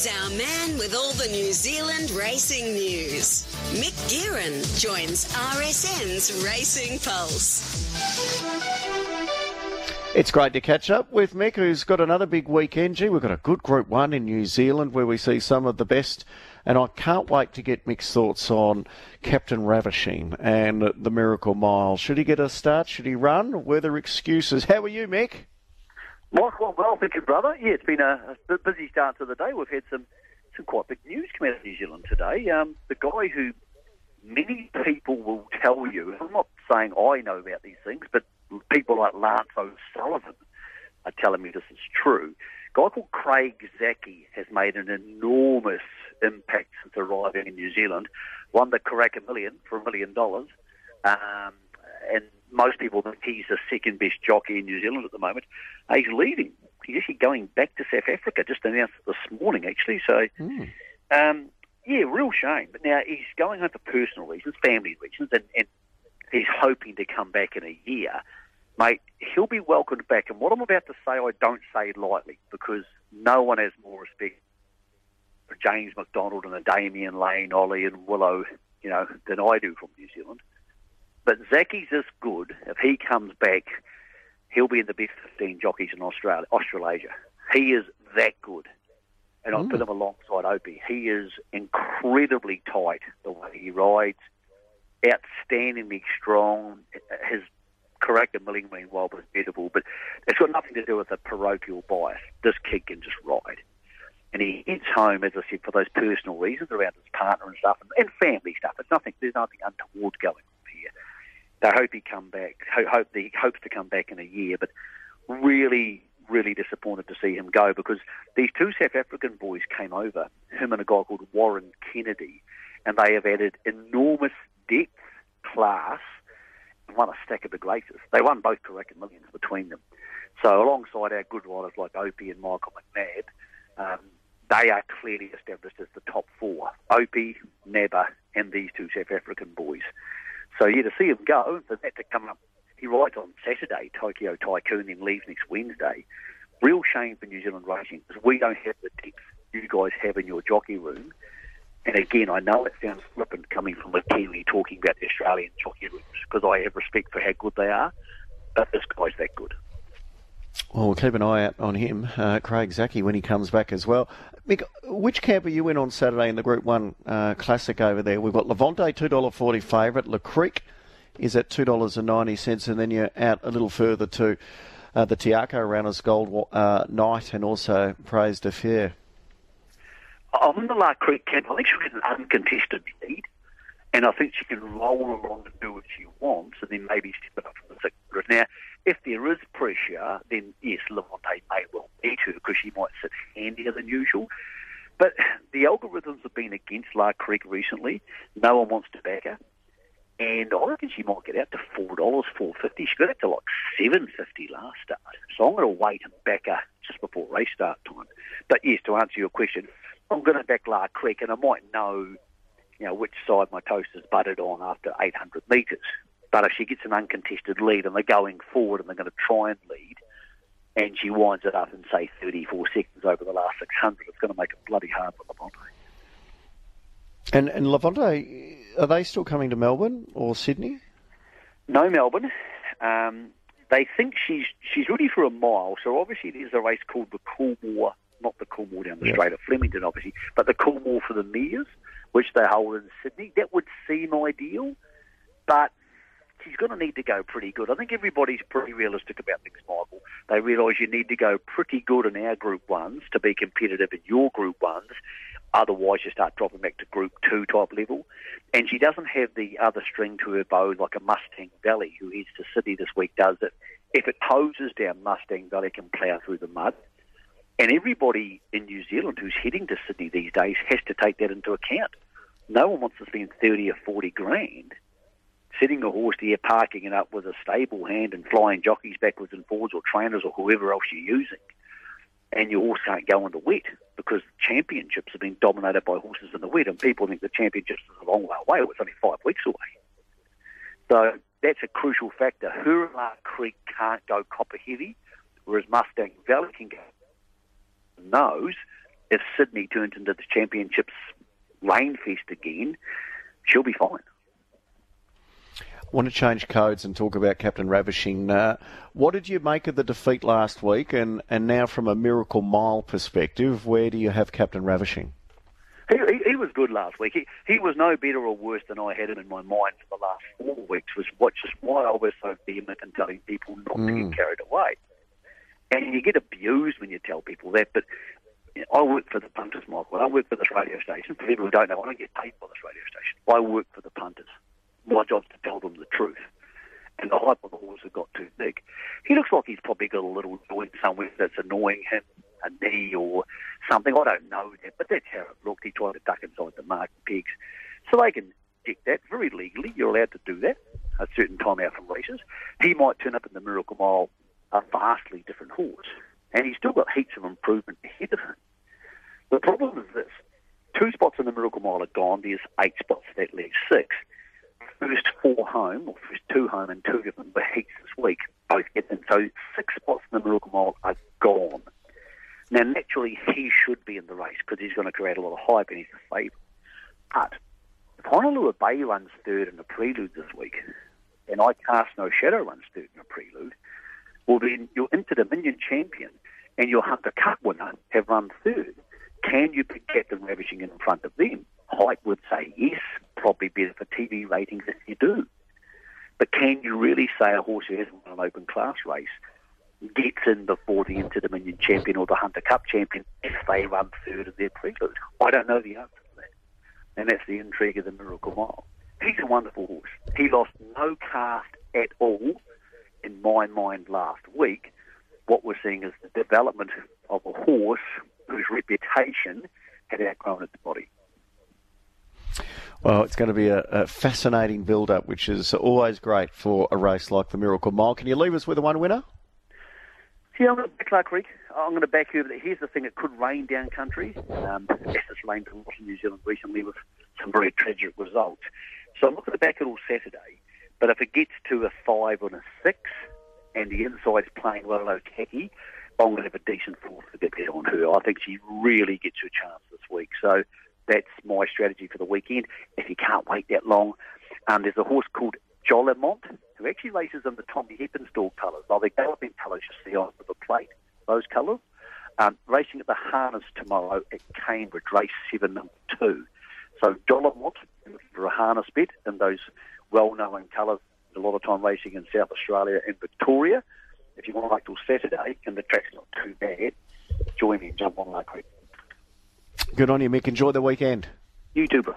He's our man with all the New Zealand racing news. Mick Guerin joins RSN's Racing Pulse. It's great to catch up with Mick, who's got another big weekend. Gee, we've got a good Group 1 in New Zealand where we see some of the best. And I can't wait to get Mick's thoughts on Captain Ravishing and the Miracle Mile. Should he get a start? Should he run? Were there excuses? How are you, Mick? Michael, well, thank you, brother. Yeah, it's been a, busy start to the day. We've had some, some quite big news come out of New Zealand today. Um, the guy who many people will tell you, I'm not saying I know about these things, but people like Lance O'Sullivan are telling me this is true. A guy called Craig Zackey has made an enormous impact since arriving in New Zealand. Won the Karaka Million for a million dollars. Um, and most people think he's the second best jockey in New Zealand at the moment. Uh, he's leaving. He's actually going back to South Africa. Just announced this morning, actually. So, mm. um, yeah, real shame. But now he's going home for personal reasons, family reasons, and, and he's hoping to come back in a year. Mate, he'll be welcomed back. And what I'm about to say, I don't say lightly because no one has more respect for James McDonald and the Damian Lane, Ollie and Willow, you know, than I do from New Zealand. But Zackey's this good. If he comes back, he'll be in the best 15 jockeys in Australia, Australasia. He is that good. And mm. I put him alongside Opie. He is incredibly tight the way he rides, outstandingly strong. His Karaka Million meanwhile was beautiful, but it's got nothing to do with a parochial bias. This kid can just ride. And he heads home, as I said, for those personal reasons around his partner and stuff, and, and family stuff. It's nothing. There's nothing untoward going they hope he come back. Hope he hopes to come back in a year, but really, really disappointed to see him go because these two South African boys came over, him and a guy called Warren Kennedy, and they have added enormous depth, class, and won a stack of the greatest. They won both Karaka Millions between them. So alongside our good riders like Opie and Michael McNab, um, they are clearly established as the top four. Opie, Nabba, and these two South African boys. So yeah, to see him go, for that to come up, he rides on Saturday, Tokyo Tycoon, then leaves next Wednesday. Real shame for New Zealand racing because we don't have the depth you guys have in your jockey room. And again, I know it sounds flippant coming from a Kiwi talking about the Australian jockey rooms because I have respect for how good they are, but this guy's that good. Well, we'll keep an eye out on him, uh, Craig Zackey, when he comes back as well. Mick, which camp are you in on Saturday in the Group 1 uh, Classic over there? We've got Levante, $2.40 favourite. La Crique is at $2.90, and then you're out a little further to uh, the Akau Runners Gold uh, Night and also Praise de Fer. I'm in the La Crique camp. I think she'll get an uncontested lead, and I think she can roll along and do what she wants, and then maybe step it up from the 600. Now, if there is pressure, then yes, Levante may well beat her because she might sit handier than usual. But the algorithms have been against La Crique recently. No one wants to back her. And I reckon she might get out to four dollars, four fifty. She got out to like seven fifty last start. So I'm going to wait and back her just before race start time. But yes, to answer your question, I'm going to back La Crique, and I might know, you know, which side my toast is buttered on after 800 metres. But if she gets an uncontested lead and they're going forward and they're going to try and lead, and she winds it up in, say, 34 seconds over the last 600, it's going to make it bloody hard for Levante. And, and Levante, are they still coming to Melbourne or Sydney? No, Melbourne. Um, they think she's she's ready for a mile, so obviously there's a race called the Coolmore, not the Coolmore down the yeah. straight at Flemington, obviously, but the Coolmore for the Mares, which they hold in Sydney. That would seem ideal, but she's going to need to go pretty good. I think everybody's pretty realistic about things, Michael. They realise you need to go pretty good in our Group 1s to be competitive in your Group 1s. Otherwise, you start dropping back to Group 2 type level. And she doesn't have the other string to her bow like a Mustang Valley, who heads to Sydney this week, does it. If it hoses down, Mustang Valley can plough through the mud. And everybody in New Zealand who's heading to Sydney these days has to take that into account. No one wants to spend 30 or 40 grand sitting a horse there, parking it up with a stable hand and flying jockeys backwards and forwards or trainers or whoever else you're using. And your horse can't go in the wet because championships have been dominated by horses in the wet and people think the championships is a long way away. It's only five weeks away. So that's a crucial factor. Hurrah Creek can't go copper heavy, whereas Mustang Valley can go nose. if Sydney turns into the championships rain feast again, she'll be fine. I want to change codes and talk about Captain Ravishing. Uh, what did you make of the defeat last week, and, and now from a Miracle Mile perspective, where do you have Captain Ravishing? He, he, he, was good last week. He, he was no better or worse than I had him in my mind for the last four weeks, was what, just why I was so vehement in telling people not mm. to get mm. carried away. And you get abused when you tell people that, but you know, I work for the punters, Michael. I work for this radio station. For people who don't know, I don't get paid by this radio station. I work for the punters my job's to tell them the truth. And the hype of the horse has got too big. He looks like he's probably got a little joint somewhere that's annoying him, a knee or something. I don't know that, but that's how it looked. He tried to duck inside the mark pigs. So they can check that very legally. You're allowed to do that at a certain time out from races. He might turn up in the Miracle Mile a vastly different horse. And he's still got heaps of improvement ahead of him. The problem is this. Two spots in the Miracle Mile are gone. There's eight spots that leaves six first four home, or first two home, and two of them were heats this week, both get them. So six spots in the Miracle Mile are gone. Now, naturally, he should be in the race because he's going to create a lot of hype and he's a favourite. But if Honolulu Bay runs third in the prelude this week, and I cast no shadow runs third in the prelude, well, then your Inter Dominion champion and your Hunter Cup winner have run third. Can you put Captain Ravishing in front of them? I would say yes, probably better for TV ratings if you do. But can you really say a horse who hasn't won an open class race gets in before the Inter Dominion champion or the Hunter Cup champion if they run third of their prelude? I don't know the answer to that. And that's the intrigue of the Miracle Mile. He's a wonderful horse. He lost no cast at all in my mind last week. What we're seeing is the development of a horse whose reputation had outgrown its body. Well, it's going to be a, a fascinating build up, which is always great for a race like the Miracle Mile. Can you leave us with a one winner? Yeah, I'm going to back Clark Creek. I'm going to back you. Here's the thing: it could rain down country. Um, it's rained a lot in New Zealand recently with some very tragic results. So I'm not going to back it all Saturday. But if it gets to a five or a six, and the inside's playing well Otaki, I'm going to have a decent fourth to bet on her. I think she really gets her chance this week. So that's my strategy for the weekend. If you can't wait that long, um, there's a horse called Jolimont who actually races in the Tommy Heppenstall colours. Well, they're galloping colours you see on the plate, those colours. Um, racing at the harness tomorrow at Cambridge, race 7, number 2. So Jolimont for a harness bet in those well-known colours. A lot of time racing in South Australia and Victoria. If you want to wait till Saturday, and the track's not too bad, join me and jump on that quick. Good on you, Mick. Enjoy the weekend. You too, bro.